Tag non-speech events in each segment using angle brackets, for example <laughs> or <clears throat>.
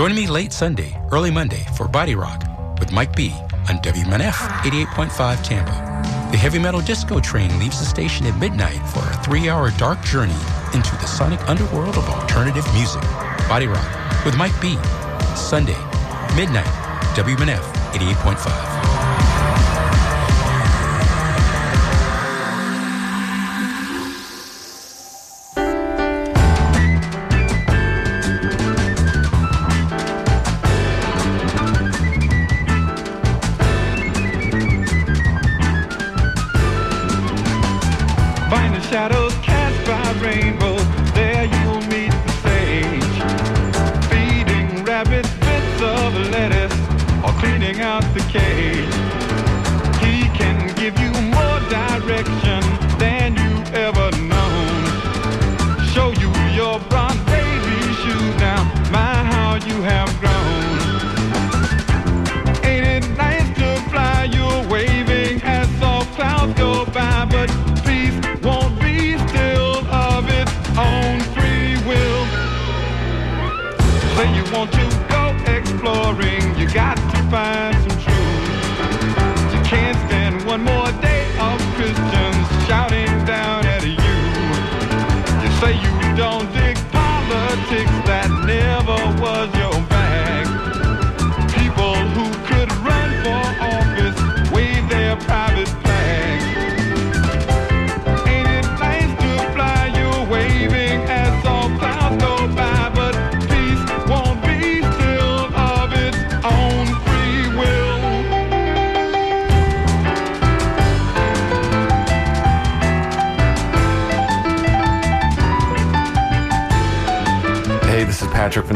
Join me late Sunday, early Monday for Body Rock with Mike B on WMNF 88.5 Tampa. The heavy metal disco train leaves the station at midnight for a three-hour dark journey into the sonic underworld of alternative music. Body Rock with Mike B. Sunday, midnight, WMNF 88.5.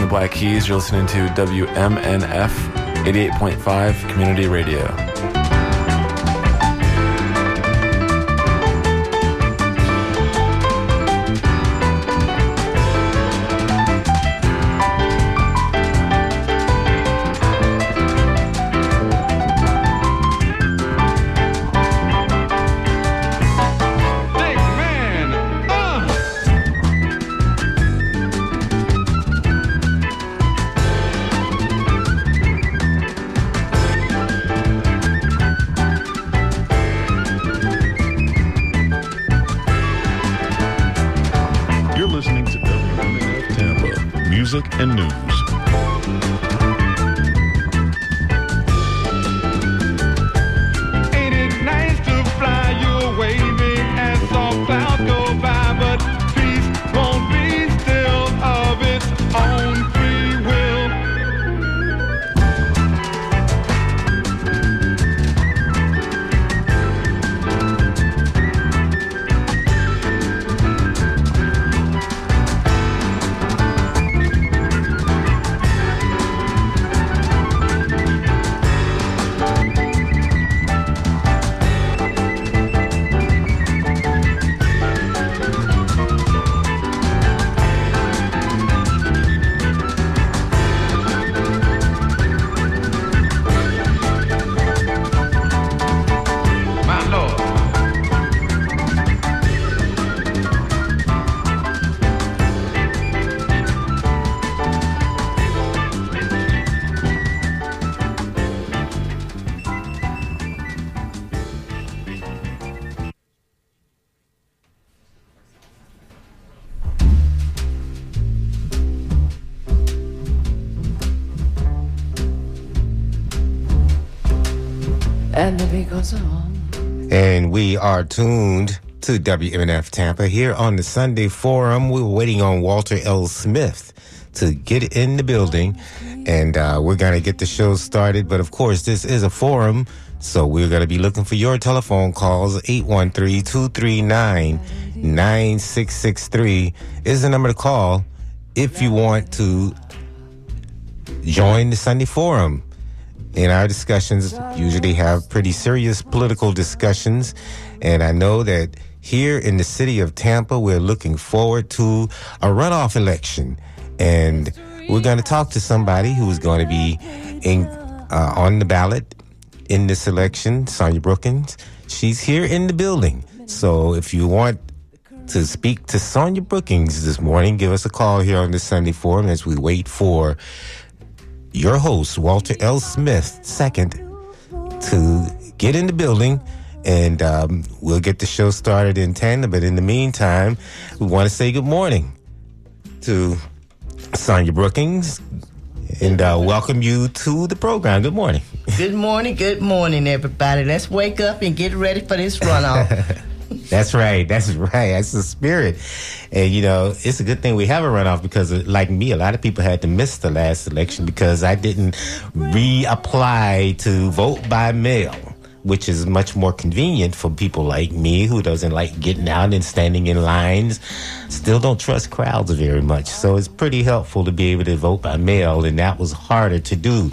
Black Keys. You're listening to WMNF 88.5 Community Radio. Are tuned to WMNF Tampa here on the Sunday Forum. We are waiting on Walter L. Smith to get in the building, and uh, we're going to get the show started. But of course, this is a forum, so we're going to be looking for your telephone calls. 813 239 9663 is the number to call if you want to join the Sunday Forum in our discussions usually have pretty serious political discussions and i know that here in the city of tampa we're looking forward to a runoff election. And we're going to talk to somebody who's going to be in, uh, on the ballot in this election sonia brookins. She's here in the building. So if you want to speak to sonia Brookins this morning give us a call here on the sunday forum as we wait for your host, Walter L. Smith, second, to get in the building and um, we'll get the show started in tandem. But in the meantime, we want to say good morning to Sonia Brookins and uh, welcome you to the program. Good morning. <laughs> Good morning, good morning, everybody. Let's wake up and get ready for this runoff. <laughs> That's right. That's right. That's the spirit. And, you know, it's a good thing we have a runoff because, uh, like me, a lot of people had to miss the last election because I didn't reapply to vote by mail which is much more convenient for people like me who doesn't like getting out and standing in lines. Still don't trust crowds very much. So it's pretty helpful to be able to vote by mail, and that was harder to do.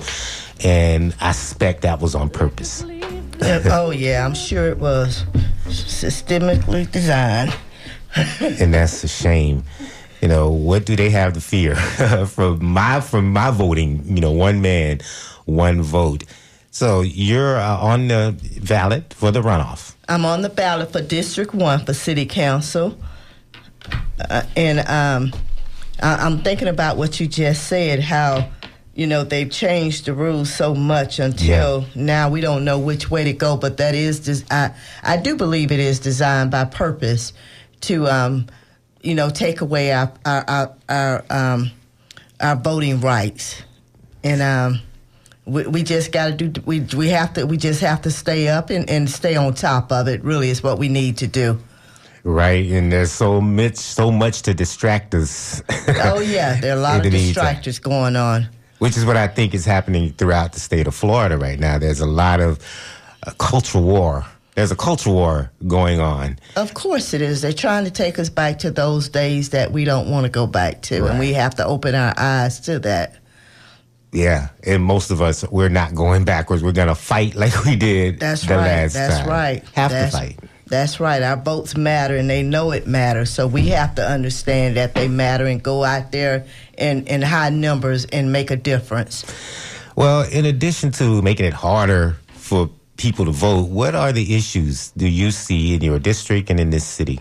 And I suspect that was on purpose. oh, yeah, I'm sure it was systemically designed. and that's a shame. You know, what do they have to fear <laughs> from my from my voting? You know, one man, one vote. So you're uh, on the ballot for the runoff. I'm on the ballot for District 1 for City Council. Uh, and um, I- am thinking about what you just said, how, you know, they've changed the rules so much until yeah. now we don't know which way to go. But that is, des- I, I do believe it is designed by purpose to, um, you know, take away our, our, our, our, um, our voting rights. And, um, we, we just got to do we we have to we just have to stay up and, and stay on top of it really is what we need to do right and there's so much so much to distract us <laughs> oh yeah there are a lot of distractors going on which is what i think is happening throughout the state of florida right now there's a lot of uh, cultural war there's a culture war going on. Of course it is. They're trying to take us back to those days that we don't want to go back to, right. and we have to open our eyes to that. Yeah, and most of us we're not going backwards. We're gonna fight like we did that's the right. last that's time. right. Have that's, to fight. That's right. Our votes matter, and they know it matters. So we have to understand that they matter and go out there in in high numbers and make a difference. Well, in addition to making it harder for people to vote, what are the issues do you see in your district and in this city?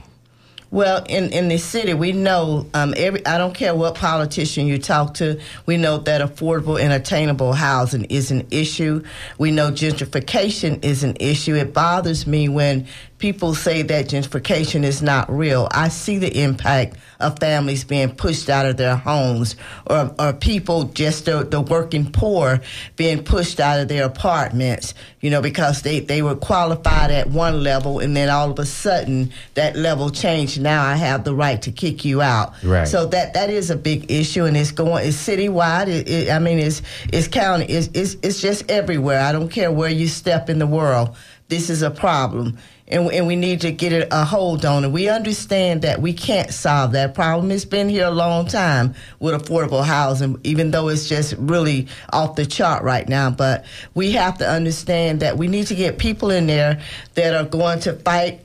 Well, in, in the city, we know um, every. I don't care what politician you talk to. We know that affordable and attainable housing is an issue. We know gentrification is an issue. It bothers me when people say that gentrification is not real. I see the impact of families being pushed out of their homes or, or people, just the, the working poor, being pushed out of their apartments, you know, because they, they were qualified at one level and then all of a sudden that level changed. Now I have the right to kick you out. Right. So that, that is a big issue and it's going, it's citywide. It, it, I mean, it's, it's county, it's, it's, it's just everywhere. I don't care where you step in the world. This is a problem and, and we need to get a hold on it. We understand that we can't solve that problem. It's been here a long time with affordable housing, even though it's just really off the chart right now. But we have to understand that we need to get people in there that are going to fight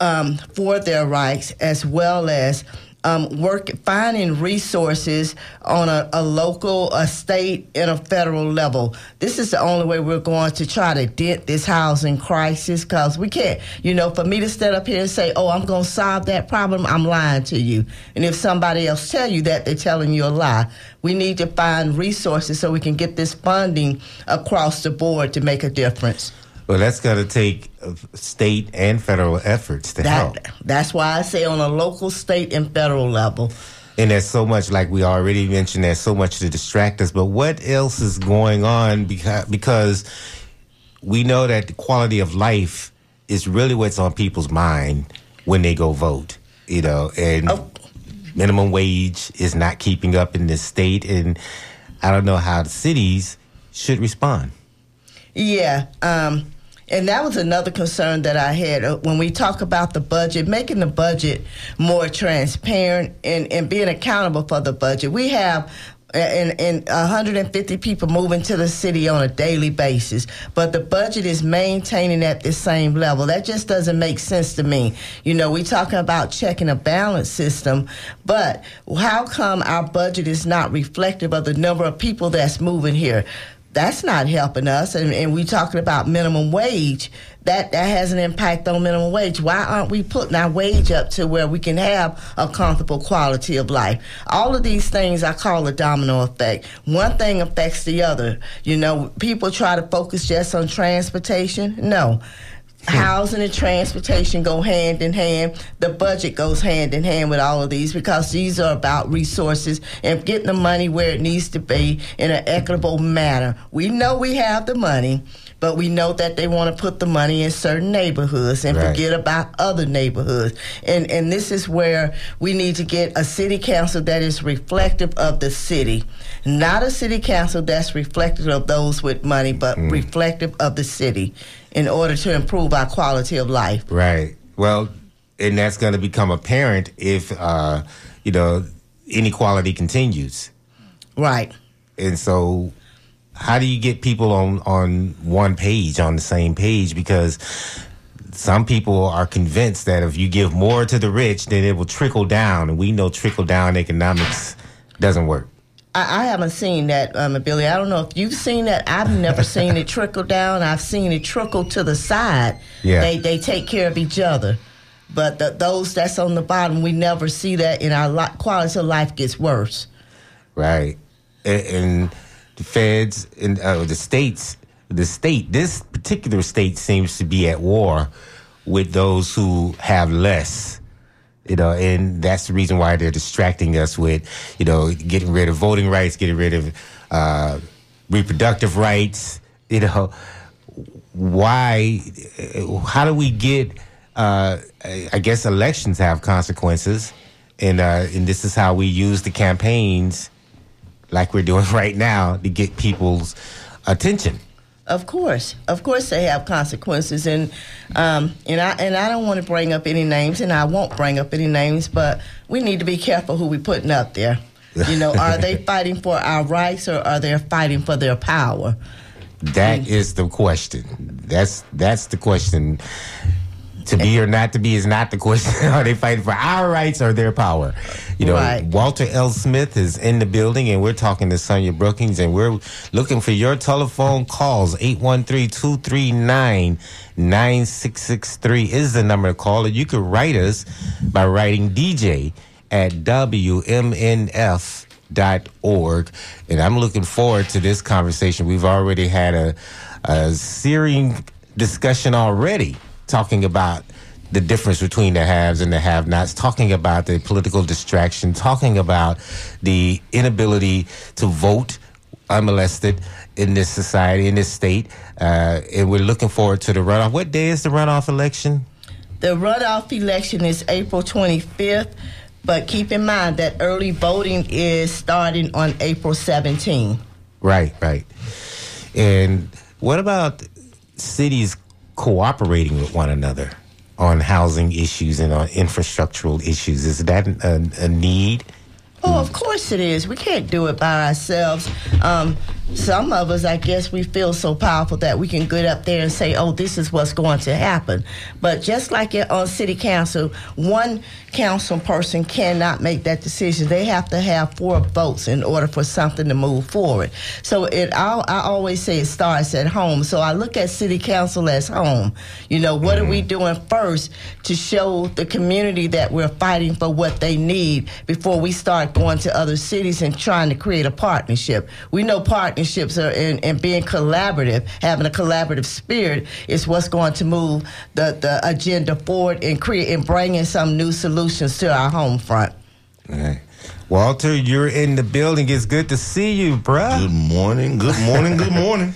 um, for their rights as well as um, work finding resources on a, a, local, a state, and a federal level. This is the only way we're going to try to dent this housing crisis because we can't, you know, for me to stand up here and say, oh, I'm going to solve that problem, I'm lying to you. And if somebody else tell you that, they're telling you a lie. We need to find resources so we can get this funding across the board to make a difference. Well, that's got to take uh, state and federal efforts to that, help. That's why I say on a local, state, and federal level. And there's so much, like we already mentioned, there's so much to distract us. But what else is going on? Because, because we know that the quality of life is really what's on people's mind when they go vote. You know, and oh. minimum wage is not keeping up in this state. And I don't know how the cities should respond. Yeah. Um, and that was another concern that I had uh, when we talk about the budget, making the budget more transparent and, and being accountable for the budget. We have and, and 150 people moving to the city on a daily basis, but the budget is maintaining at the same level. That just doesn't make sense to me. You know, we're talking about checking a balance system, but how come our budget is not reflective of the number of people that's moving here? That's not helping us. And, and we talking about minimum wage. That that has an impact on minimum wage. Why aren't we putting our wage up to where we can have a comfortable quality of life? All of these things I call a domino effect. One thing affects the other. You know, people try to focus just on transportation. No housing and transportation go hand in hand. The budget goes hand in hand with all of these because these are about resources and getting the money where it needs to be in an equitable manner. We know we have the money. But we know that they want to put the money in certain neighborhoods and right. forget about other neighborhoods. And and this is where we need to get a city council that is reflective of the city. Not a city council that's reflective of those with money, but mm. reflective of the city in order to improve our quality of life. Right. Well, and that's going to become apparent if, uh, you know, inequality continues. Right. And so, how do you get people on on one page, on the same page? Because some people are convinced that if you give more to the rich, then it will trickle down, and we know trickle down economics doesn't work. I, I haven't seen that, um, Billy. I don't know if you've seen that. I've never seen it trickle down. I've seen it trickle to the side. Yeah. They they take care of each other. But the, those that's on the bottom, we never see that, and our li- quality of life gets worse. Right, and, and the feds and uh, the states, the state, this particular state seems to be at war with those who have less you know, and that's the reason why they're distracting us with, you know, getting rid of voting rights, getting rid of uh, reproductive rights. You know, why? How do we get? Uh, I guess elections have consequences, and uh, and this is how we use the campaigns, like we're doing <laughs> right now, to get people's attention. Of course, of course, they have consequences, and um, and I and I don't want to bring up any names, and I won't bring up any names, but we need to be careful who we putting up there. You know, <laughs> are they fighting for our rights, or are they fighting for their power? That and, is the question. That's that's the question to be or not to be is not the question. <laughs> Are they fighting for our rights or their power? You know, right. Walter L. Smith is in the building, and we're talking to Sonia Brookins, and we're looking for your telephone calls. 813-239-9663 is the number to call. And you can write us by writing DJ at WMNF dot org and i'm looking forward to this conversation we've already had a, a searing discussion already talking about the difference between the haves and the have nots, talking about the political distraction, talking about the inability to vote unmolested in this society, in this state. Uh, and we're looking forward to the runoff. What day is the runoff election? The runoff election is April 25th, but keep in mind that early voting is starting on April 17th. Right, right. And what about cities cooperating with one another on housing issues and on infrastructural issues. Is that a, a need? Oh, of course it is. We can't do it by ourselves. Um, some of us, I guess, we feel so powerful that we can get up there and say, "Oh, this is what's going to happen." But just like on city council, one council person cannot make that decision. They have to have four votes in order for something to move forward. So it, I, I always say it starts at home. So I look at city council as home. You know, what mm-hmm. are we mm-hmm. doing first to show the community that we're fighting for what they need before we start going to other cities and trying to create a partnership? We know partnerships are and, and being collaborative, having a collaborative spirit is what's going to move the, the agenda forward and create and bringing some new solutions to our home front. All right. Walter, you're in the building. It's good to see you, bruh. Good morning. Good morning. good <laughs> morning.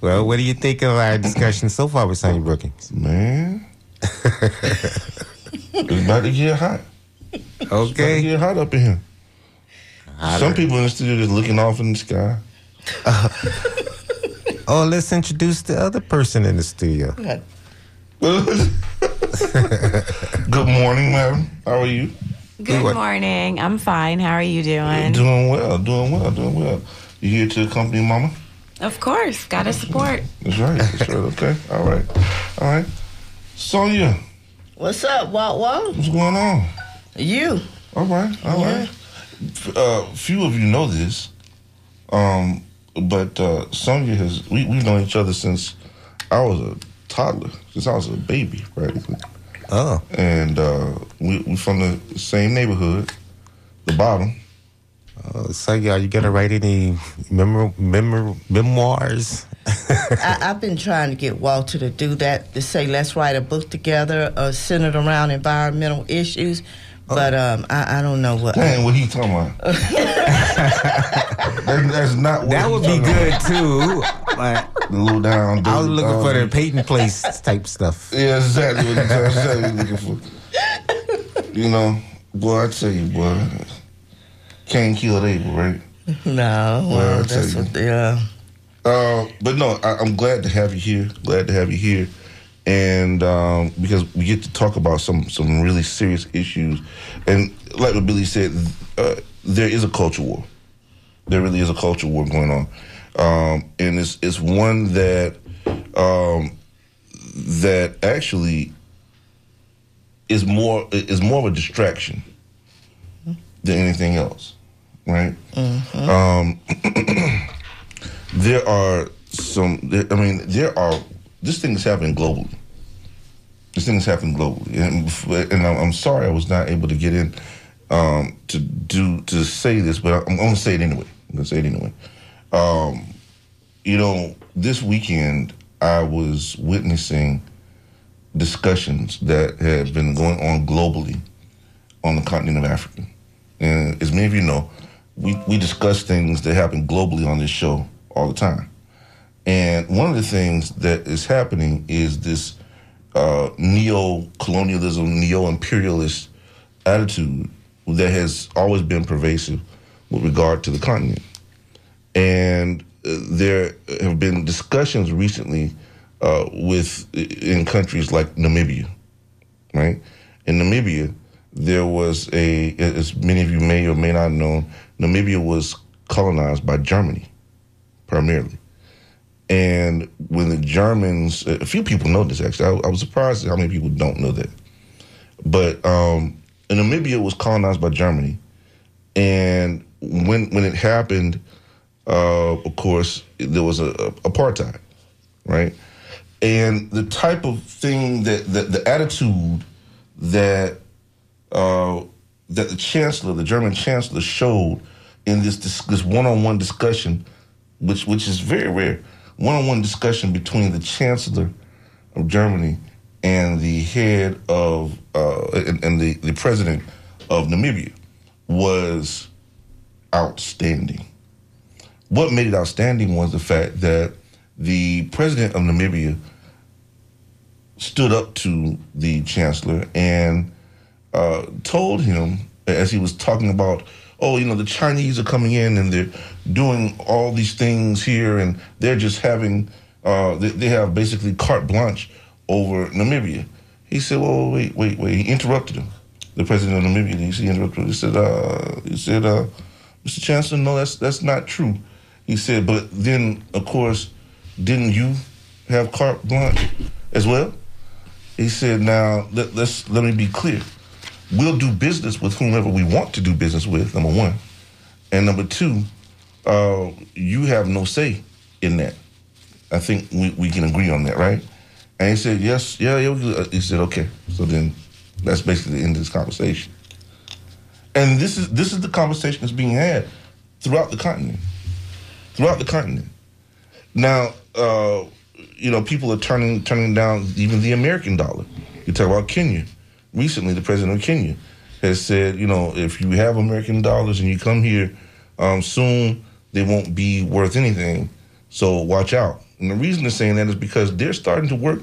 Well, what do you think of our discussion so far with Sonia Brookins? Man, <laughs> it's about to get hot. Okay. It's about to get hot up in here. Hotter. Some people in the studio just looking off in the sky. Uh, <laughs> oh, let's introduce the other person in the studio. <laughs> Good morning, madam. How are you? Good morning. I'm fine. How are you doing? Doing well, doing well, doing well. You here to accompany mama? Of course. Gotta support. That's right. That's right. Okay. All right. All right. Sonia. What's up, Walt Walt? What's going on? You. All right. All yeah. right. Uh, few of you know this. Um, but uh, Sonia has we we've known each other since I was a toddler, since I was a baby, practically. Oh, And uh, we we from the same neighborhood, the bottom. uh, so yeah, you gonna write any memor- memor- memoirs? I, I've been trying to get Walter to do that, to say, let's write a book together uh, centered around environmental issues. But um, I, I don't know what. Dang, what he talking about? <laughs> that, that's not what That would be talking good too. But about. The low down. I was dirty looking for the dog. Peyton Place type stuff. <laughs> Yeah, exactly what he's that's exactly what looking for. You know, boy, I tell you, boy, can't kill Abel, right? No, Well, well, I'll that's tell you. what Yeah. Uh, but no, I, I'm glad to have you here. Glad to have you here, and um, because we get to talk about some some really serious issues, and like what Billy said, uh, there is a culture war. There really is a culture war going on, um, and it's it's one that um, that actually is more is more of a distraction than anything else, right? Um, <clears throat> there are some. There, I mean, there are. This thing is happening globally. This thing is globally, and, and I'm, I'm sorry I was not able to get in um, to do to say this, but I'm going to say it anyway. I'm going to say it anyway. Um, you know, this weekend I was witnessing discussions that had been going on globally on the continent of Africa. And as many of you know, we, we discuss things that happen globally on this show all the time. And one of the things that is happening is this uh, neo colonialism, neo imperialist attitude that has always been pervasive with regard to the continent. And uh, there have been discussions recently uh, with in countries like Namibia, right? In Namibia, there was a, as many of you may or may not know, Namibia was colonized by Germany, primarily. And when the Germans, a few people know this actually. I, I was surprised how many people don't know that. But um, Namibia was colonized by Germany, and when when it happened, uh, of course, there was a, a apartheid, right? And the type of thing that, that the attitude that uh, that the chancellor, the German chancellor, showed in this this, this one-on-one discussion, which which is very rare, one-on-one discussion between the chancellor of Germany and the head of uh, and, and the, the president of Namibia was outstanding. What made it outstanding was the fact that the president of Namibia stood up to the chancellor and uh, told him as he was talking about, oh, you know, the Chinese are coming in and they're doing all these things here, and they're just having, uh, they, they have basically carte blanche over Namibia. He said, well, wait, wait, wait. He interrupted him. The president of Namibia, he interrupted him. He said, uh, he said, uh, Mr. Chancellor, no, that's that's not true. He said, but then, of course, didn't you have carte blanche as well? He said, now let, let's let me be clear. We'll do business with whomever we want to do business with. Number one, and number two, uh, you have no say in that. I think we, we can agree on that, right? And he said, yes, yeah, yeah. He said, okay. So then that's basically the end of this conversation. And this is this is the conversation that's being had throughout the continent, throughout the continent. Now, uh, you know, people are turning turning down even the American dollar. You talk about Kenya. Recently, the president of Kenya has said, you know, if you have American dollars and you come here um, soon, they won't be worth anything. So watch out. And the reason they're saying that is because they're starting to work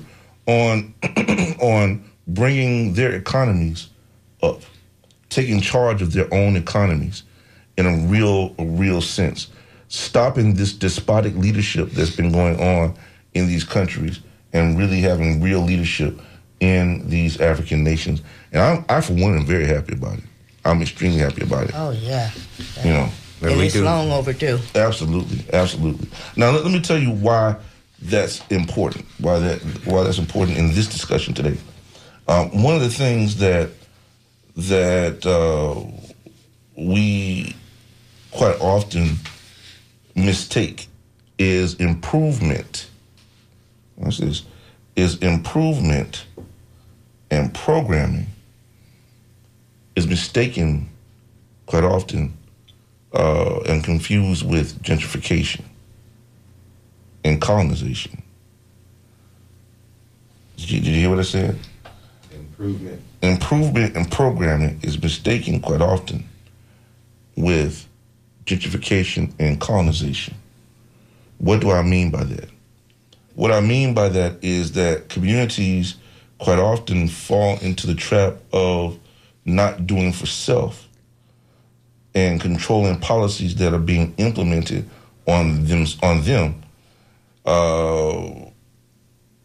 on <clears throat> on bringing their economies up, taking charge of their own economies in a real, a real sense, stopping this despotic leadership that's been going on in these countries, and really having real leadership in these African nations. And I, I for one, am very happy about it. I'm extremely happy about it. Oh yeah, You know, and we it's do. long overdue. Absolutely, absolutely. Now let, let me tell you why that's important. Why that why that's important in this discussion today. Um, one of the things that that uh, we quite often mistake is improvement. What's this? Is improvement and programming is mistaken quite often uh, and confused with gentrification and colonization. Did you, did you hear what I said? Improvement. Improvement and programming is mistaken quite often with gentrification and colonization. What do I mean by that? What I mean by that is that communities quite often fall into the trap of not doing for self and controlling policies that are being implemented on them on them uh,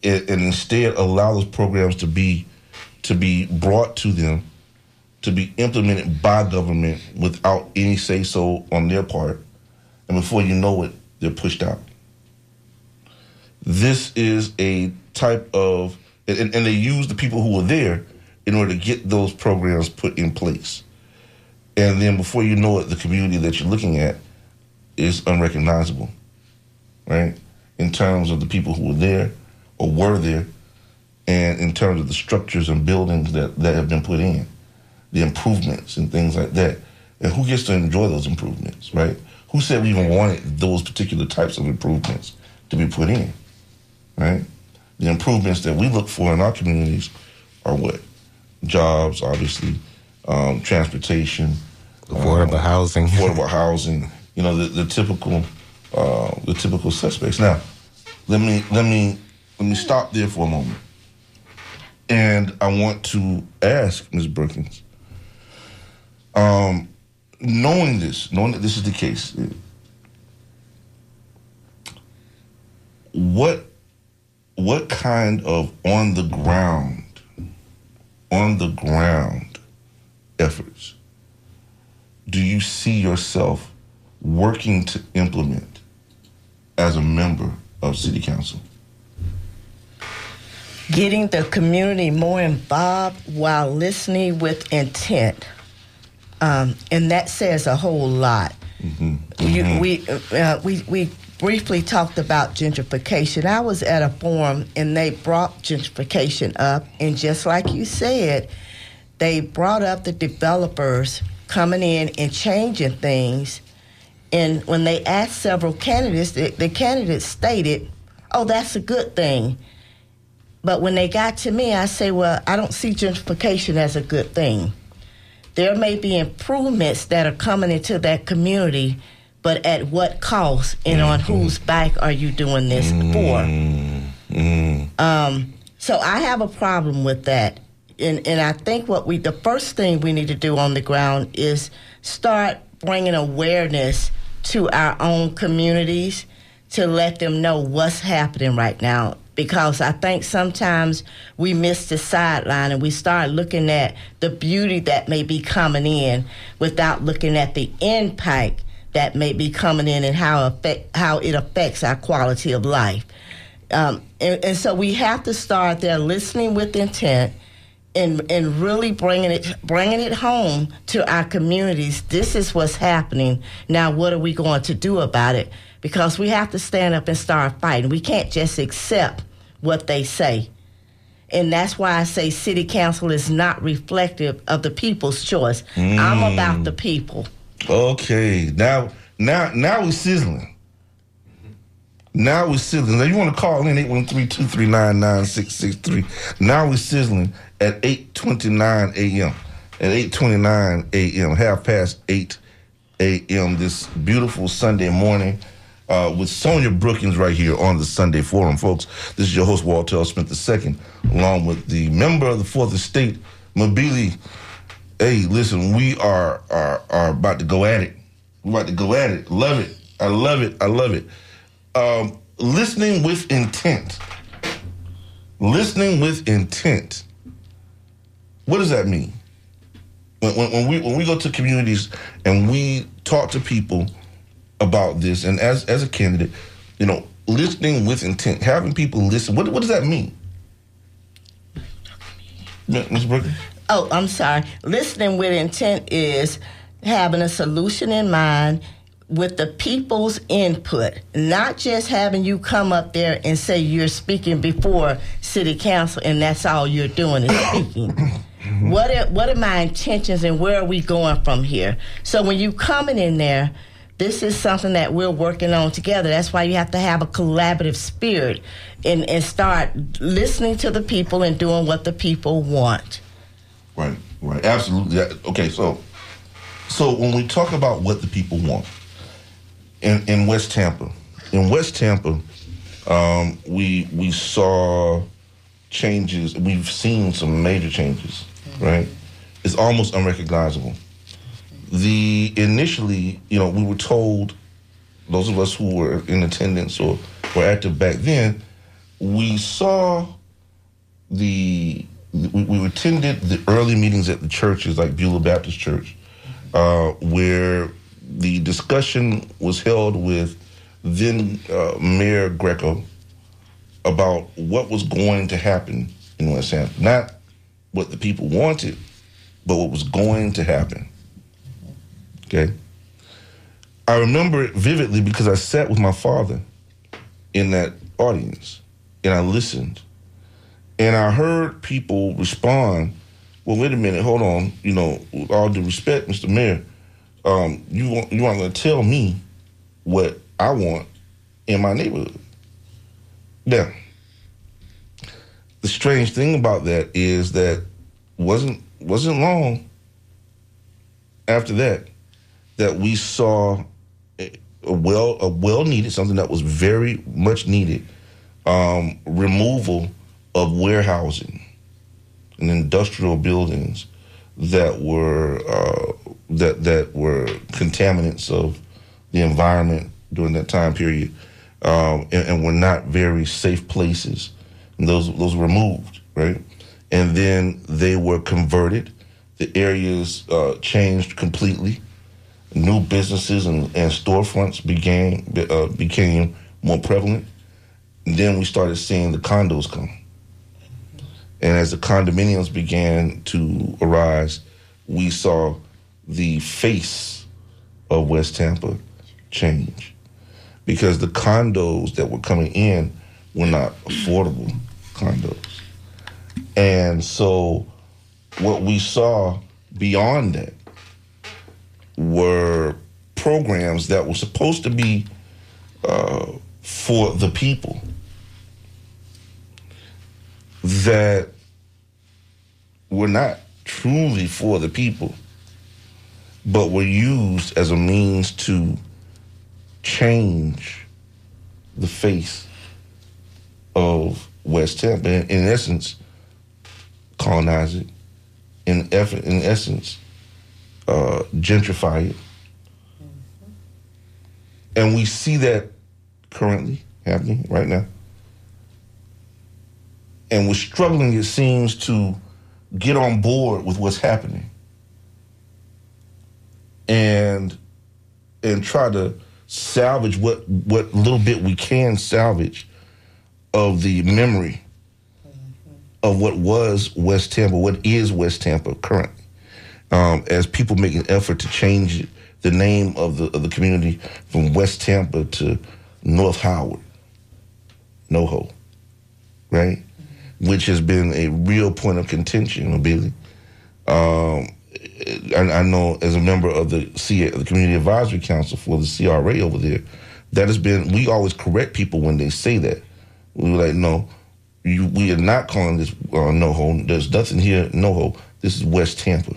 and instead allow those programs to be to be brought to them to be implemented by government without any say so on their part. And before you know it they're pushed out. This is a type of and, and they use the people who were there in order to get those programs put in place and then before you know it the community that you're looking at is unrecognizable right? In terms of the people who were there or were there and in terms of the structures and buildings that, that have been put in the improvements and things like that. And who gets to enjoy those improvements right? Who said we even wanted those particular types of improvements to be put in right? The improvements that we look for in our communities are what? Jobs obviously um, transportation Affordable um, housing. <laughs> affordable housing you know the, the typical uh, the typical suspects now let me let me let me stop there for a moment and i want to ask ms brookins um, knowing this knowing that this is the case what what kind of on the ground on the ground efforts do you see yourself working to implement as a member of city council Getting the community more involved while listening with intent. Um, and that says a whole lot. You, we, uh, we, we briefly talked about gentrification. I was at a forum and they brought gentrification up, and just like you said, they brought up the developers coming in and changing things. And when they asked several candidates, the, the candidates stated, "Oh, that's a good thing." But when they got to me, I say, "Well, I don't see gentrification as a good thing." there may be improvements that are coming into that community, but at what cost and on whose back are you doing this for? Um, so I have a problem with that. And, and I think what we, the first thing we need to do on the ground is start bringing awareness to our own communities to let them know what's happening right now. Because I think sometimes we miss the sideline and we start looking at the beauty that may be coming in without looking at the impact that may be coming in and how affect, how it affects our quality of life. Um, and, and so we have to start there listening with intent and and really bringing it bringing it home to our communities. This is what's happening now. What are we going to do about it? Because we have to stand up and start fighting. We can't just accept what they say. And that's why I say city council is not reflective of the people's choice. I'm hmm. about the people. Okay, now now now we're sizzling. Now we're sizzling. Now you want to call in 813-239-9663. Now we're sizzling at 8:29 a.m. At 8:29 a.m. half past 8 a.m. this beautiful Sunday morning. Uh, with Sonia Brookins right here on the Sunday Forum, folks. This is your host, Walter Smith II, along with the member of the Fourth Estate, Mabili hey, listen, we are, are are about to go at it. We're about to go at it. Love it. I love it. I love it. Um, listening with intent. Listening with intent. What does that mean? When, when, when we when we go to communities and we talk to people about this, and as as a candidate, you know, listening with intent, having people listen. What what does that mean, Ms. Brooker? Oh, I'm sorry. Listening with intent is having a solution in mind, with the people's input, not just having you come up there and say you're speaking before city council and that's all you're doing is speaking. <coughs> what are, what are my intentions and where are we going from here? So when you coming in there, this is something that we're working on together. That's why you have to have a collaborative spirit and, and start listening to the people and doing what the people want. Right, right, absolutely. Okay, so so when we talk about what the people want in, in West Tampa, in West Tampa, um, we we saw changes. We've seen some major changes. Right, it's almost unrecognizable. The initially, you know, we were told those of us who were in attendance or were active back then, we saw the we, we attended the early meetings at the churches like Beulah Baptist Church, uh, where the discussion was held with then uh, Mayor Greco about what was going to happen in West Tampa. Not what the people wanted, but what was going to happen. Okay. I remember it vividly because I sat with my father in that audience and I listened. And I heard people respond, well, wait a minute, hold on, you know, with all due respect, Mr. Mayor, um, you want you want to tell me what I want in my neighborhood. Now, the strange thing about that is that wasn't wasn't long after that that we saw a well a well needed something that was very much needed um, removal of warehousing and industrial buildings that were uh, that that were contaminants of the environment during that time period, um, and, and, were not very safe places. Those those were moved, right? And then they were converted. The areas uh, changed completely. New businesses and, and storefronts began uh, became more prevalent. And then we started seeing the condos come. And as the condominiums began to arise, we saw the face of West Tampa change because the condos that were coming in were not affordable condos. And so what we saw beyond that were programs that were supposed to be uh, for the people that were not truly for the people, but were used as a means to change the face of West Tampa. In, in essence, colonize it. In effort, in essence, uh, gentrify it. And we see that currently happening right now. And we're struggling, it seems, to get on board with what's happening and and try to salvage what what little bit we can salvage of the memory of what was West Tampa, what is West Tampa currently, um, as people make an effort to change the name of the of the community from West Tampa to North Howard, NoHo, right? which has been a real point of contention, Billy. Um, I, I, know as a member of the C, the Community Advisory Council for the CRA over there, that has been. We always correct people when they say that. We were like, no, you, we are not calling this uh, NoHo. There's nothing here, no NoHo. This is West Tampa.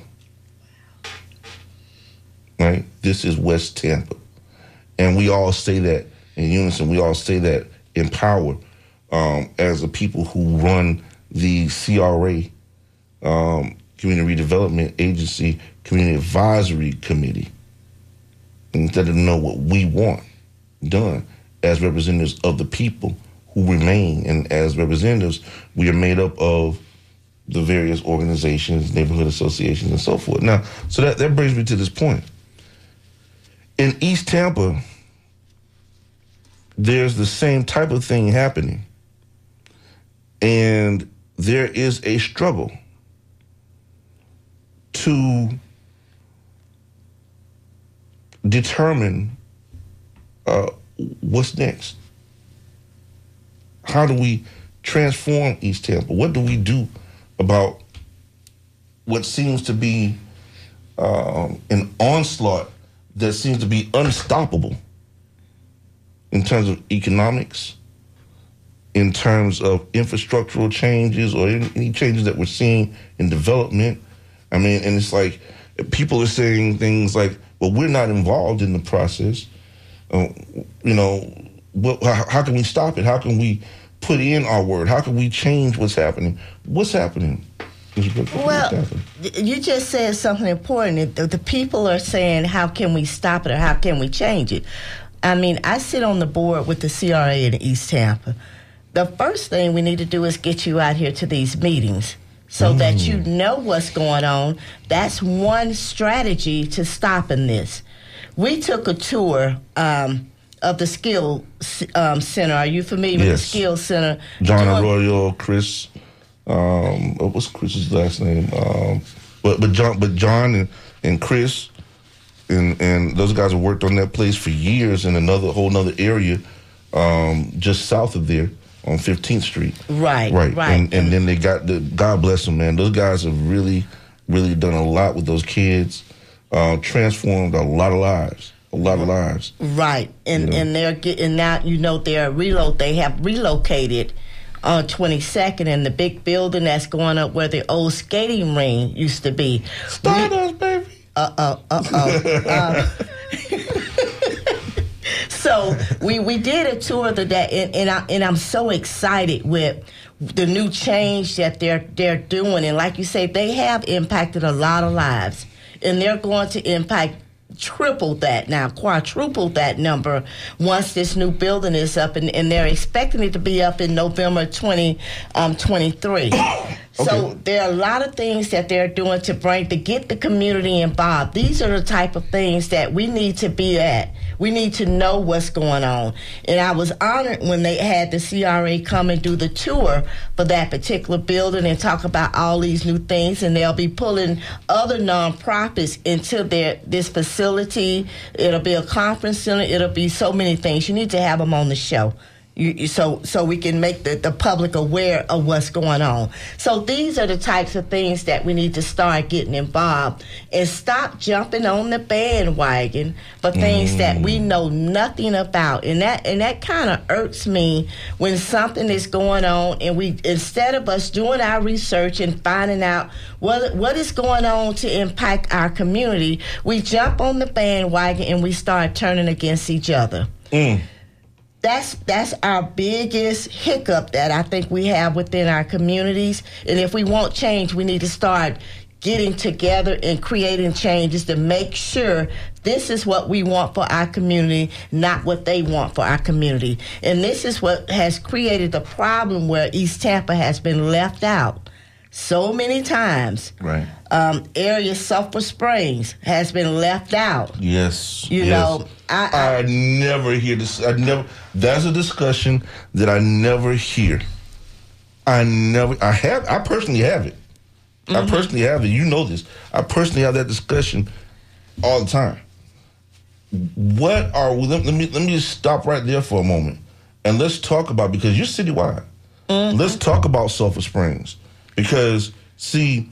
Right? This is West Tampa. And we all say that in unison. We all say that in power um, as the people who run the CRA, um, Community Redevelopment Agency, Community Advisory Committee, instead of know what we want done as representatives of the people who remain. And as representatives, we are made up of the various organizations, neighborhood associations, and so forth. Now, so that, that brings me to this point. In East Tampa, there's the same type of thing happening. And there is a struggle to determine uh, what's next? How do we transform East Tampa? What do we do about what seems to be um, an onslaught that seems to be unstoppable in terms of economics, in terms of infrastructural changes, or any, changes that we're seeing in development? I mean, and it's like people are saying things like, well, we're not involved in the process. Uh, you know, what, how, how, can we stop it? How can we put in our word? How can we change what's happening? What's happening? Well, you just said something important. The, the people are saying, how can we stop it or how can we change it? I mean, I sit on the board with the CRA in East Tampa. The first thing we need to do is get you out here to these meetings so mm. that you know what's going on. That's one strategy to stopping this. We took a tour um, of the Skill um, Center. Are you familiar yes. with the Skill Center? John Arroyo, Chris. Um, was Chris's last name? Um, but but John, but John and, and Chris, and and those guys have worked on that place for years in another whole another area, um, just south of there on 15th Street. Right, right, right. And, and then they got the God bless them, man. Those guys have really, really done a lot with those kids, uh, transformed a lot of lives. A lot of lives. Right, and you know? and they're getting now. You know, they're reload. They have relocated on 22nd in the big building that's going up where the old skating ring used to be. Stardust, baby. Uh oh, uh oh. so we we did a tour of the day, and and, I, and I'm so excited with the new change that they're they're doing, and like you say, they have impacted a lot of lives, and they're going to impact triple that now, quadruple that number once this new building is up, and, and they're expecting it to be up in November 2023. Um, <coughs> Okay. So there are a lot of things that they're doing to bring to get the community involved. These are the type of things that we need to be at. We need to know what's going on. And I was honored when they had the CRA come and do the tour for that particular building and talk about all these new things. And they'll be pulling other nonprofits into their this facility. It'll be a conference center. It'll be so many things. You need to have them on the show. You, so so we can make the, the public aware of what's going on. So these are the types of things that we need to start getting involved and stop jumping on the bandwagon for things mm. that we mm. know nothing about. And that and that kind of irks me when something is going on and we instead of us doing our research and finding out what what is going on to impact our community, we jump on the bandwagon and we start turning against each other. Mm that's that's our biggest hiccup that I think we have within our communities. And if we want change, we need to start getting together and creating changes to make sure this is what we want for our community, not what they want for our community. And this is what has created the problem where East Tampa has been left out so many times. Right. Um, area Sulphur Springs has been left out. Yes. You yes. know, I, I, I, never hear this. I never. That's a discussion that I never hear. I never. I have. I personally have it. Mm-hmm. I personally have it. You know this. I personally have that discussion all the time. What are we? Let, let me let me just stop right there for a moment, and let's talk about because you're citywide. Mm-hmm. Let's talk about Sulphur Springs because see,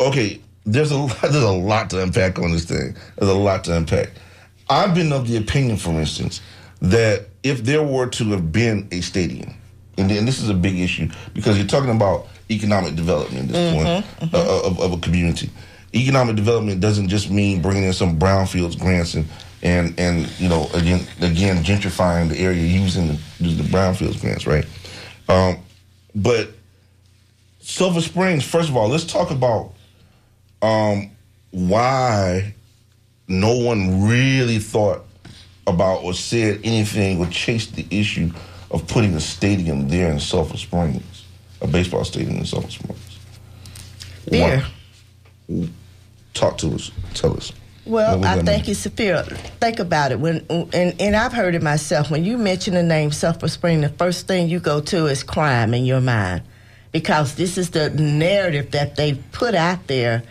okay, there's a <laughs> lot, there's a lot to unpack on this thing. There's a lot to unpack. I've been of the opinion, for instance, that if there were to have been a stadium, and, and this is a big issue because you're talking about economic development at this mm-hmm, point mm-hmm. Uh, of, of, a community. Economic development doesn't just mean bringing in some brownfields grants and and and you know again again gentrifying the area using the, the brownfields grants, right? Um, but Sulphur Springs, first of all, let's talk about um, why no one really thought about or said anything or chased the issue of putting a stadium there in Sulphur Springs, a baseball stadium in Sulphur Springs. There. Talk to us. Tell us. Well, I think mean? it's fair. Think about it. When and, and I've heard it myself. When you mention the name Sulphur Spring, the first thing you go to is crime in your mind because this is the narrative that they put out there.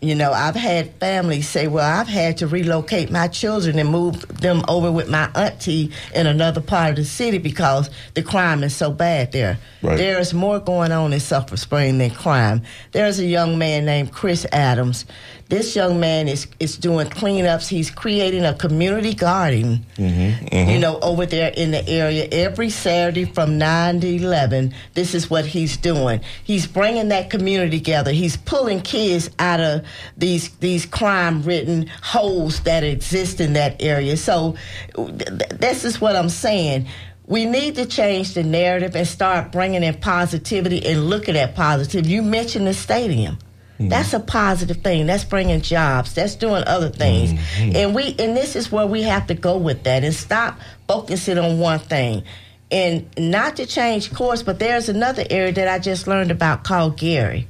You know, I've had families say, well, I've had to relocate my children and move them over with my auntie in another part of the city because the crime is so bad there. Right. There is more going on in Sulphur Spring than crime. There's a young man named Chris Adams. This young man is, is doing cleanups. He's creating a community garden, mm-hmm, mm-hmm. you know, over there in the area every Saturday from 9 to 11. This is what he's doing. He's bringing that community together. He's pulling kids out of these these crime-ridden holes that exist in that area. So th- this is what I'm saying. We need to change the narrative and start bringing in positivity and looking at positive. You mentioned the stadium. Mm-hmm. That's a positive thing. That's bringing jobs. That's doing other things. Mm-hmm. And we and this is where we have to go with that and stop focusing on one thing. And not to change course, but there's another area that I just learned about called Gary.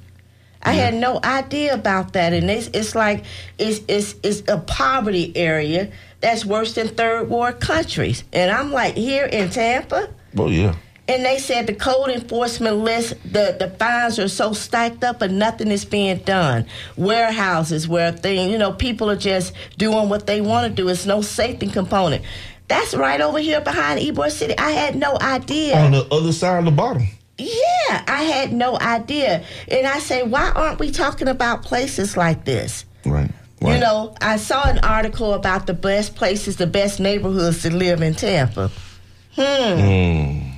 I had no idea about that, and it's, it's like it's, it's it's a poverty area that's worse than third world countries. And I'm like here in Tampa, Oh yeah. And they said the code enforcement list, the, the fines are so stacked up and nothing is being done. Warehouses where things, you know, people are just doing what they want to do. It's no safety component. That's right over here behind Ybor City. I had no idea. On the other side of the bottom. Yeah, I had no idea. And I say, why aren't we talking about places like this? Right. right. You know, I saw an article about the best places, the best neighborhoods to live in Tampa. Hmm.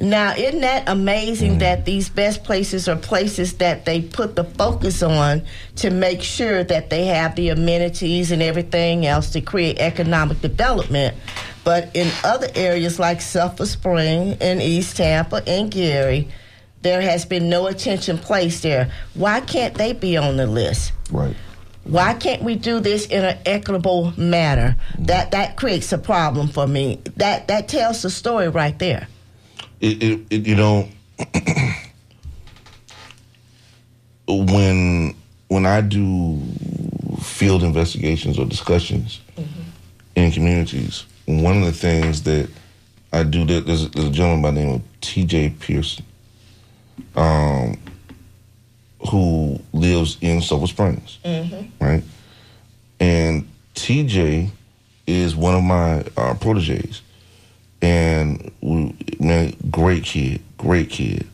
Now, isn't that amazing mm. that these best places are places that they put the focus on to make sure that they have the amenities and everything else to create economic development? But in other areas like Sulphur Spring and East Tampa and Gary, there has been no attention placed there. Why can't they be on the list? Right. Why can't we do this in an equitable manner? Mm. That that creates a problem for me. That that tells the story right there. It, it, it you know <clears throat> when when I do field investigations or discussions in communities, one of the things that I do that there's, there's a gentleman by the name of T.J. Pearson, um, who lives in Sulphur Springs, right? And T.J. is one of my uh, proteges and we, man, great kid, great kid.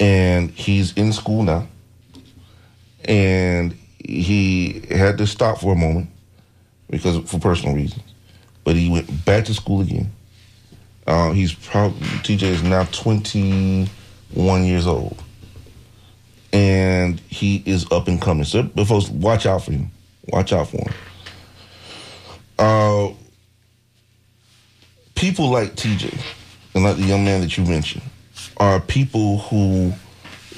And he's in school now, and he had to stop for a moment because for personal reasons, but he went back to school again. Uh, he's probably TJ is now twenty one years old, and he is up and coming. So, but folks, watch out for him. Watch out for him. Uh, people like TJ and like the young man that you mentioned are people who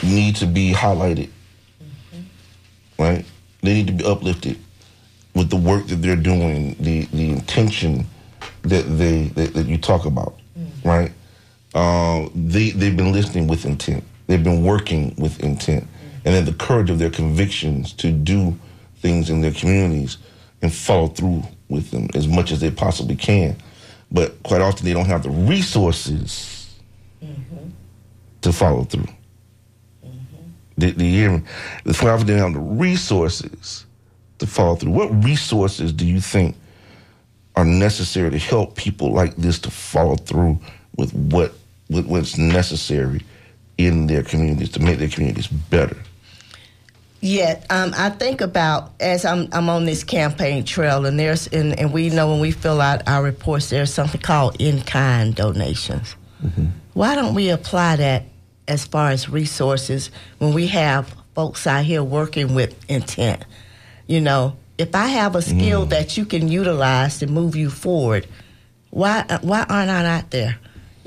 need to be highlighted, right? They need to be uplifted with the work that they're doing, the the intention that they that, that you talk about, right? Uh, they they've been listening with intent. They've been working with intent, and then the courage of their convictions to do things in their communities and follow through with them as much as they possibly can. But quite often they don't have the resources to follow through. The quite often they don't have the resources to follow through. What resources do you think are necessary to help people like this to follow through with what with what's necessary in their communities to make their communities better? Yeah, um, I think about as I'm I'm on this campaign trail, and there's and, and we know when we fill out our reports, there's something called in kind donations. Mm-hmm. Why don't we apply that as far as resources when we have folks out here working with intent? You know, if I have a skill mm. that you can utilize to move you forward, why uh, why aren't I out there?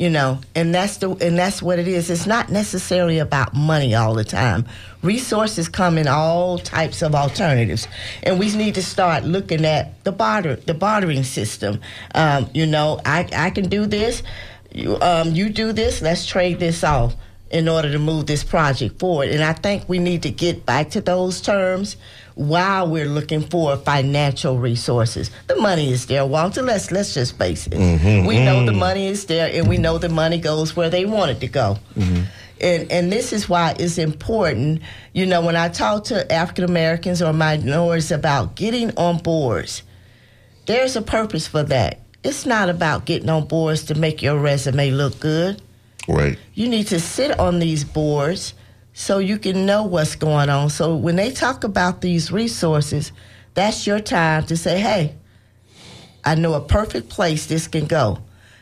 You know, and that's the and that's what it is. It's not necessarily about money all the time. Resources come in all types of alternatives, and we need to start looking at the barter the bartering system. Um, you know, I I can do this, you um, you do this. Let's trade this off in order to move this project forward. And I think we need to get back to those terms while we're looking for financial resources. The money is there, Walter. Let's let's just face it. Mm-hmm. We know the mm. money is there, and we know the money goes where they want it to go. Mm-hmm. And, and this is why it's important. You know, when I talk to African Americans or minorities about getting on boards, there's a purpose for that. It's not about getting on boards to make your resume look good. Right. You need to sit on these boards so you can know what's going on. So when they talk about these resources, that's your time to say, hey, I know a perfect place this can go.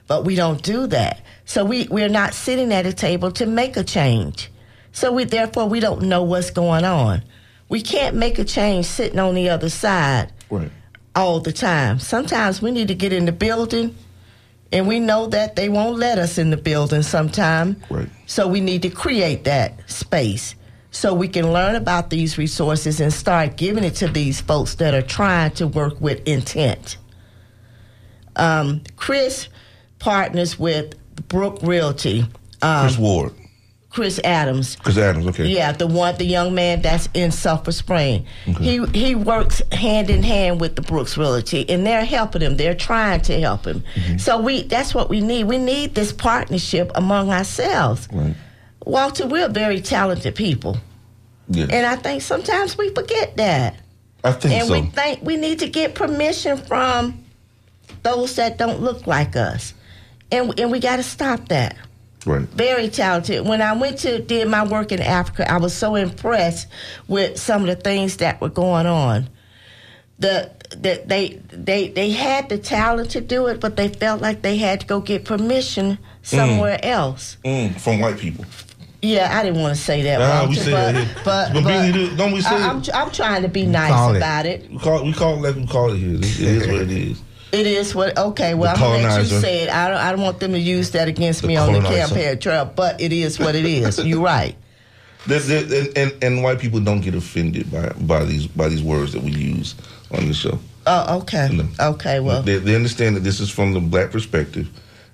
But we don't do that. So we, we're not sitting at a table to make a change. So we therefore we don't know what's going on. We can't make a change sitting on the other side Right. all the time. Sometimes we need to get in the building and we know that they won't let us in the building sometime. Right. So we need to create that space so we can learn about these resources and start giving it to these folks that are trying to work with intent. Um, Chris partners with Brook Realty. Um, Chris Ward. Chris Adams. Chris Adams. Okay. Yeah, the one, the young man that's in Sulphur Spring. He he works hand in hand with the Brooks Realty, and they're helping him. They're trying to help him. Mm-hmm. So we that's what we need. We need this partnership among ourselves. Right. Walter, we're very talented people, Yeah. and I think sometimes we forget that, I think and so. we think we need to get permission from those that don't look like us, and and we got to stop that right. very talented. When I went to did my work in Africa, I was so impressed with some of the things that were going on. The that they they they had the talent to do it, but they felt like they had to go get permission somewhere else. Mm, from white people. Yeah, I didn't want to say that, Nah, we Walter, but, that but, But but do- don't we say I, it? I'm, I'm trying to be nice call it. about it. We call we call it like we call it here. It is what it is. It is what. Okay, well, The I'm gonna let you colonizer. say it. I don't. I don't want them to use that against The me on the campaign trail. But it is what it is. <laughs> You're right. And, and and white people don't get offended by by these by these words that we use on the show. Oh, okay. No. Okay, well, they, they understand that this is from the black perspective.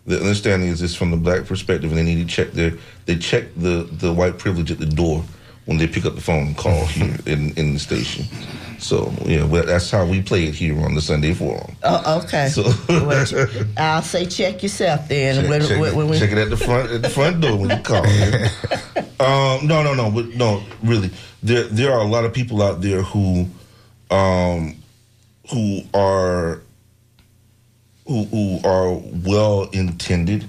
The understanding is this from the black perspective, and they need to check their they check the the white privilege at the door when they pick up the phone and call <laughs> here in in the station. So yeah, well, that's how we play it here on the Sunday Forum. oh, okay. So- Well, <laughs> I'll say check yourself then. Check, when, check when, it, when we, check it at the front at the front door when you call. <laughs> um, no, no, no, but no, really. There there are a lot of people out there who um, who are who who are well intended,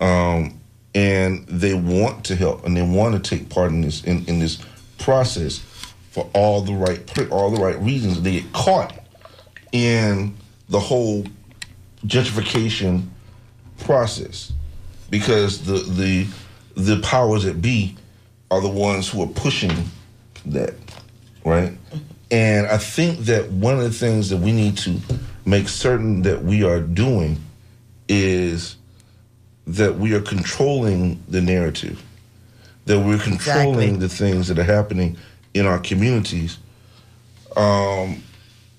um, and they want to help and they want to take part in this in, in this process for all the right all the right reasons. They get caught in the whole gentrification process because the the the powers that be are the ones who are pushing that right mm-hmm. and i think that one of the things that we need to make certain that we are doing is that we are controlling the narrative that we're controlling Exactly. the things that are happening in our communities um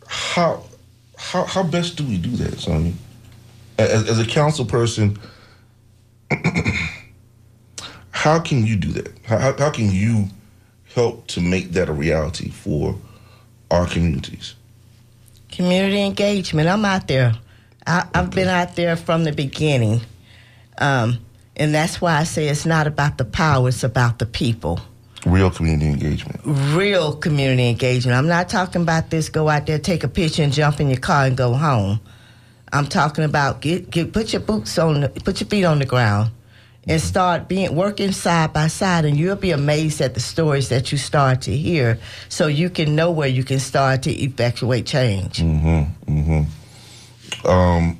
how how how best do we do that sonia as, as a council person <clears throat> how can you do that how, how, can you help to make that a reality for our communities community engagement. I'm out there. I, I've been out there from the beginning, um, and that's why I say it's not about the power; it's about the people. Real community engagement Real community engagement. I'm not talking about this. Go out there, take a picture, and jump in your car and go home. I'm talking about get, get put your boots on, the, put your feet on the ground, and start being working side by side, and you'll be amazed at the stories that you start to hear, so you can know where you can start to effectuate change. Mm-hmm. Mm-hmm. Um,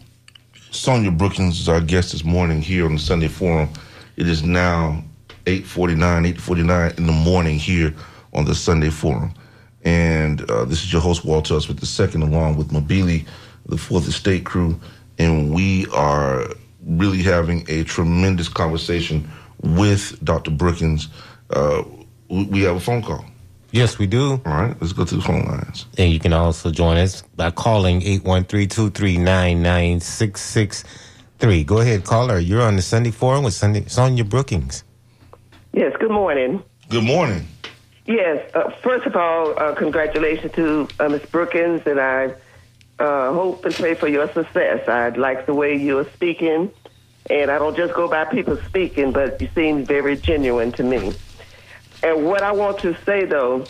Sonia Brookins is our guest this morning here on the Sunday Forum. It is now 8.49, 8.49 in the morning here on the Sunday Forum. And uh, this is your host, Walter with the second, along with Mobili, the Fourth Estate crew. And we are really having a tremendous conversation with Dr. Brookins. Uh, we we have a phone call. Yes, we do. All right, let's go to the phone lines. And you can also join us by calling 813-239-9663. Go ahead, caller. You're on the Sunday Forum with Sunday, Sonia Brookins. Yes, good morning. Good morning. Yes, uh, first of all, uh, congratulations to uh, Ms. Brookins, and I uh, hope and pray for your success. I like the way you're speaking And I don't just go by people speaking, but you seem very genuine to me. And what I want to say, though,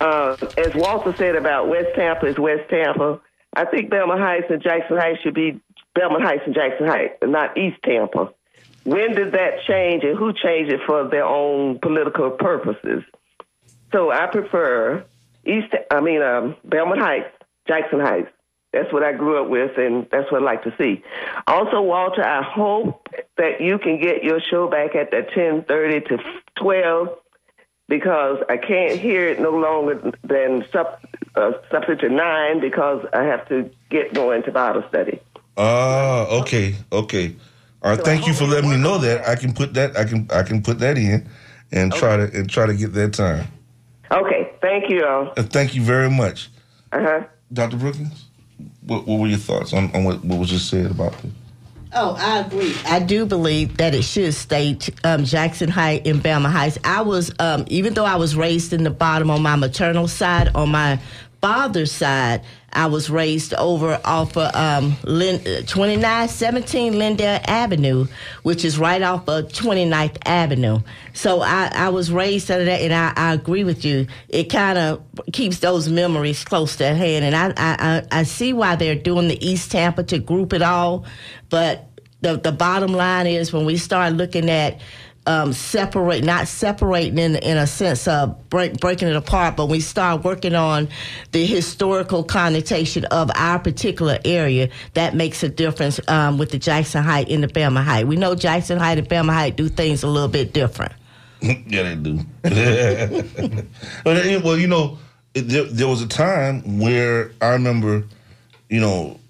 uh, as Walter said about West Tampa is West Tampa, I think Belmont Heights and Jackson Heights should be Belmont Heights and Jackson Heights, and not East Tampa. When did that change, and who changed it for their own political purposes? So I prefer East. I mean, um, Belmont Heights, Jackson Heights. That's what I grew up with, and that's what I like to see. Also, Walter, I hope that you can get your show back at the ten thirty to twelve because I can't hear it no longer than sub, uh, to nine because I have to get going to Bible study. Ah, okay, okay. All right, thank you for letting me know that. that. I can put that. I can. I can put that in, and try to and try to get that time. Okay, thank you all. And thank you very much, Uh huh. Dr. Brookins, What, what were your thoughts on, on what, what was just said about this? Oh, I agree. I do believe that it should state um, Jackson Heights and Belmont Heights. I was, um, even though I was raised in the bottom on my maternal side, on my father's side, I was raised over off of um, Lin- uh, 2917 Lindale Avenue, which is right off of 29th Avenue. So I, I was raised under that, and I, I agree with you. It kind of keeps those memories close to hand, and I, I I see why they're doing the East Tampa to group it all, but the the bottom line is when we start looking at um, separate, not separating in in a sense of break, breaking it apart, but we start working on the historical connotation of our particular area. That makes a difference um, with the Jackson Height and the Bama Height. We know Jackson Height and Bama Height do things a little bit different. <laughs> yeah, they do. <laughs> But, well, you know, there, there was a time where I remember, you know,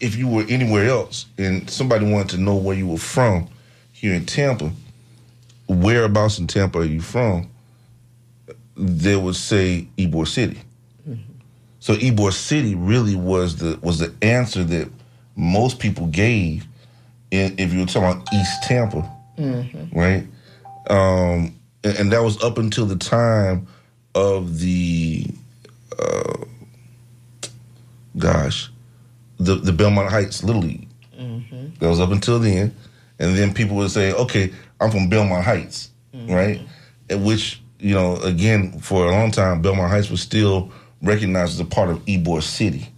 if you were anywhere else and somebody wanted to know where you were from here in Tampa, whereabouts in Tampa are you from? They would say Ybor City. So Ybor City really was the was the answer that most people gave in, if you were talking about East Tampa, right? Um, and, and that was up until the time of the, uh, gosh, the the Belmont Heights Little League. That was up until then, and then people would say, "Okay, I'm from Belmont Heights," right? At which you know, again, for a long time, Belmont Heights was still recognized as a part of Ybor City,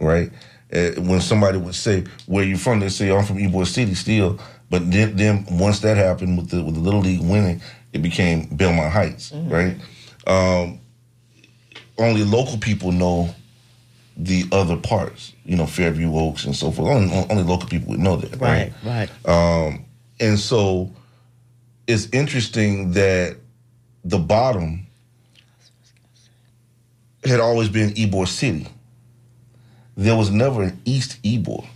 right? Uh, when somebody would say, "Where you from?" they say, "I'm from Ybor City." Still, but then, then once that happened with the with the Little League winning, it became Belmont Heights, right? Um, only local people know the other parts, you know, Fairview Oaks and so forth. Only, only local people would know that, right? right. Um, and so it's interesting that the bottom had always been Ybor City. There was never an East Ybor.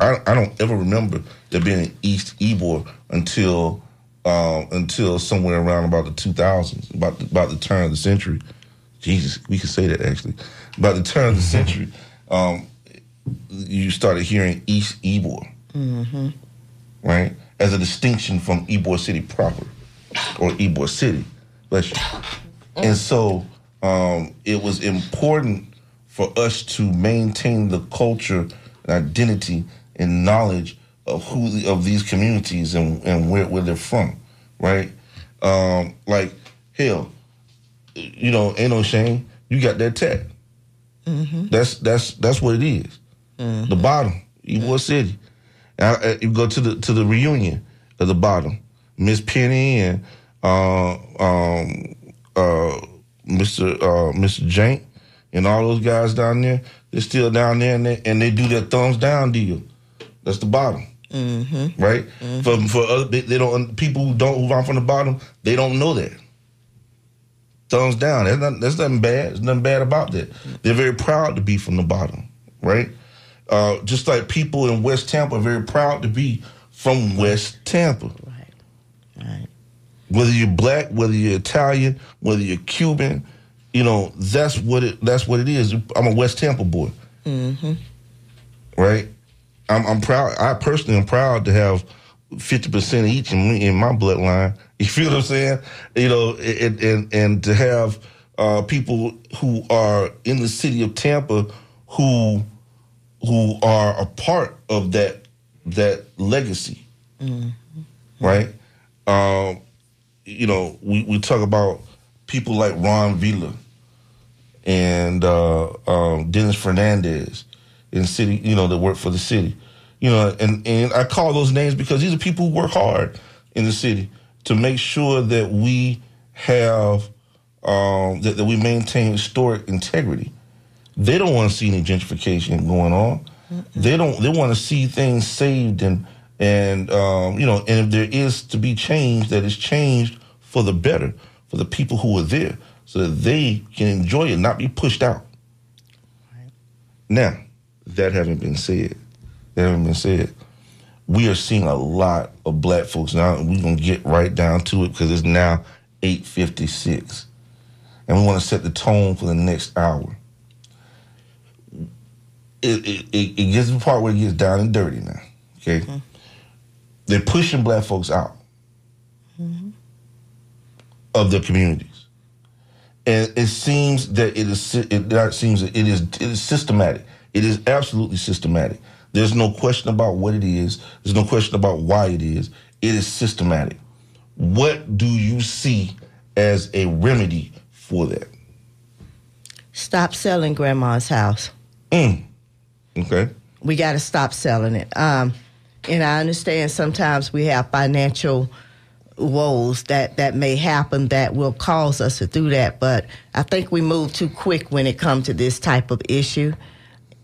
I, I don't ever remember there being an East Ybor until um, until somewhere around about the 2000s, about the, about the turn of the century. Jesus, we could say that actually. About the turn of the century, um, you started hearing East Ybor, right, as a distinction from Ybor City proper, or Ybor City. Bless you. And so um, it was important for us to maintain the culture and identity and knowledge of who the, of these communities and, and where, where they're from, right? Um, like hell, you know, ain't no shame. You got that tag. That's that's that's what it is. The bottom, Ybor City. I- I- you go to the to the reunion at the bottom. Miss Penny and uh, um, uh, Mr. Uh, Mr. Jank and all those guys down there. They're still down there and they, and they do their thumbs down deal. That's the bottom, mm-hmm. right? For for other they, they don't people who don't who aren't from the bottom they don't know that. Thumbs down. There's not that's nothing bad. There's nothing bad about that. They're very proud to be from the bottom, right? Uh, just like people in West Tampa are very proud to be from West Tampa. Right. Right. Whether you're black, whether you're Italian, whether you're Cuban, you know that's what it that's what it is. I'm a West Tampa boy, right? I'm, I'm proud. I personally am proud to have fifty percent each in, me- in my bloodline. You feel what I'm saying? You know, and and, and to have uh, people who are in the city of Tampa who who are a part of that that legacy, right? Um, you know, we, we talk about people like Ron Vila and uh, um, Dennis Fernandez in city, you know, that work for the city. You know, and, and I call those names because these are people who work hard in the city to make sure that we have um, that, that we maintain historic integrity. They don't want to see any gentrification going on. They don't. They want to see things saved and and um, you know, and if there is to be change, that is changed for the better for the people who are there, so that they can enjoy it, not be pushed out. Now, that having been said, that having been said, we are seeing a lot of black folks now. and We're gonna get right down to it because it's now eight fifty six, and we want to set the tone for the next hour. It, it, it, it gets to the part where it gets down and dirty now. Okay, mm-hmm. they're pushing black folks out mm-hmm. of their communities, and it seems that it is. It that seems that it is. It is systematic. It is absolutely systematic. There's no question about what it is. There's no question about why it is. It is systematic. What do you see as a remedy for that? Stop selling grandma's house. Okay. we got to stop selling it. Um, and I understand sometimes we have financial woes that, that may happen that will cause us to do that, but I think we move too quick when it comes to this type of issue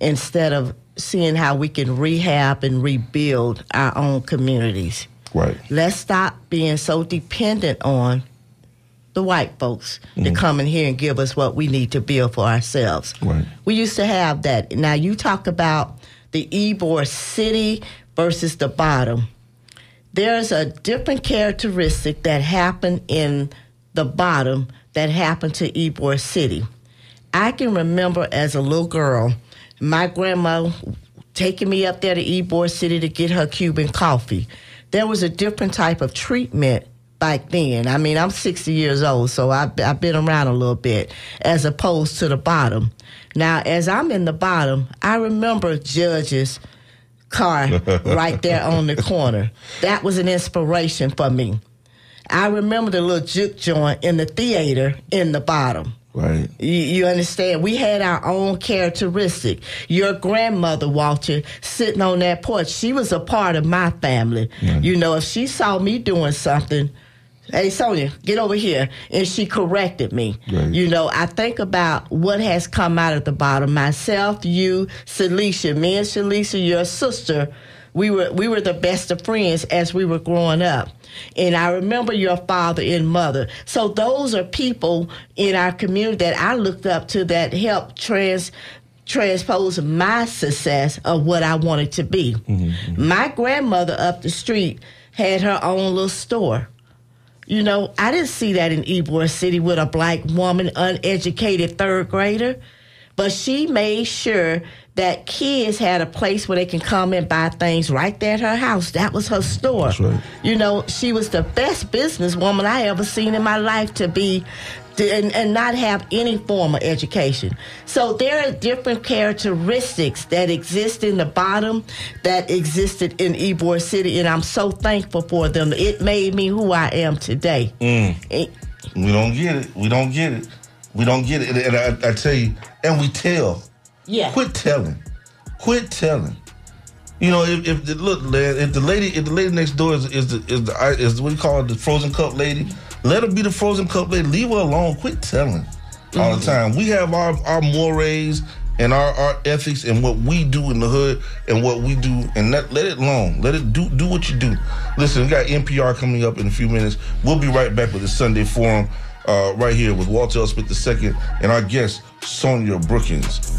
instead of seeing how we can rehab and rebuild our own communities. Right. Let's stop being so dependent on the white folks to mm-hmm. come in here and give us what we need to build for ourselves. Right. We used to have that. Now you talk about the Ybor City versus the bottom. There's a different characteristic that happened in the bottom that happened to Ybor City. I can remember as a little girl, my grandma taking me up there to Ybor City to get her Cuban coffee. There was a different type of treatment back then. I mean, I'm 60 years old, so I've, I've been around a little bit as opposed to the bottom. Now, as I'm in the bottom, I remember judges car <laughs> right there on the corner. That was an inspiration for me. I remember the little juke joint in the theater in the bottom. Right. You, you understand? We had our own characteristic. Your grandmother, Walter, sitting on that porch, she was a part of my family. You know, if she saw me doing something, hey, Sonia, get over here. And she corrected me. Right. You know, I think about what has come out of the bottom. Myself, you, Celicia, me and Celicia, your sister, we were we were the best of friends as we were growing up. And I remember your father and mother. So those are people in our community that I looked up to that helped trans transpose my success of what I wanted to be. Mm-hmm, mm-hmm. My grandmother up the street had her own little store. You know, I didn't see that in Ybor City with a black woman, uneducated third grader. But she made sure that kids had a place where they can come and buy things right there at her house. That was her store. Right. You know, she was the best businesswoman I ever seen in my life to be and, and not have any form of education. So there are different characteristics that exist in the bottom that existed in Ybor City, and I'm so thankful for them. It made me who I am today. Mm. It- We don't get it. We don't get it. We don't get it. And I, I tell you, and we tell. yeah. Quit telling. Quit telling. You know, if, if the look, man, if the lady, if the lady next door is is the is the is what you call it, the frozen cup lady, let her be the frozen cup lady. Leave her alone. Quit telling all the mm-hmm. time. We have our our mores and our, our ethics and what we do in the hood and what we do, and let let it alone. Let it do do what you do. Listen, we got NPR coming up in a few minutes. We'll be right back with the Sunday Forum. Uh, right here with Walter L. Smith II and our guest Sonia Brookins. We'll